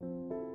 you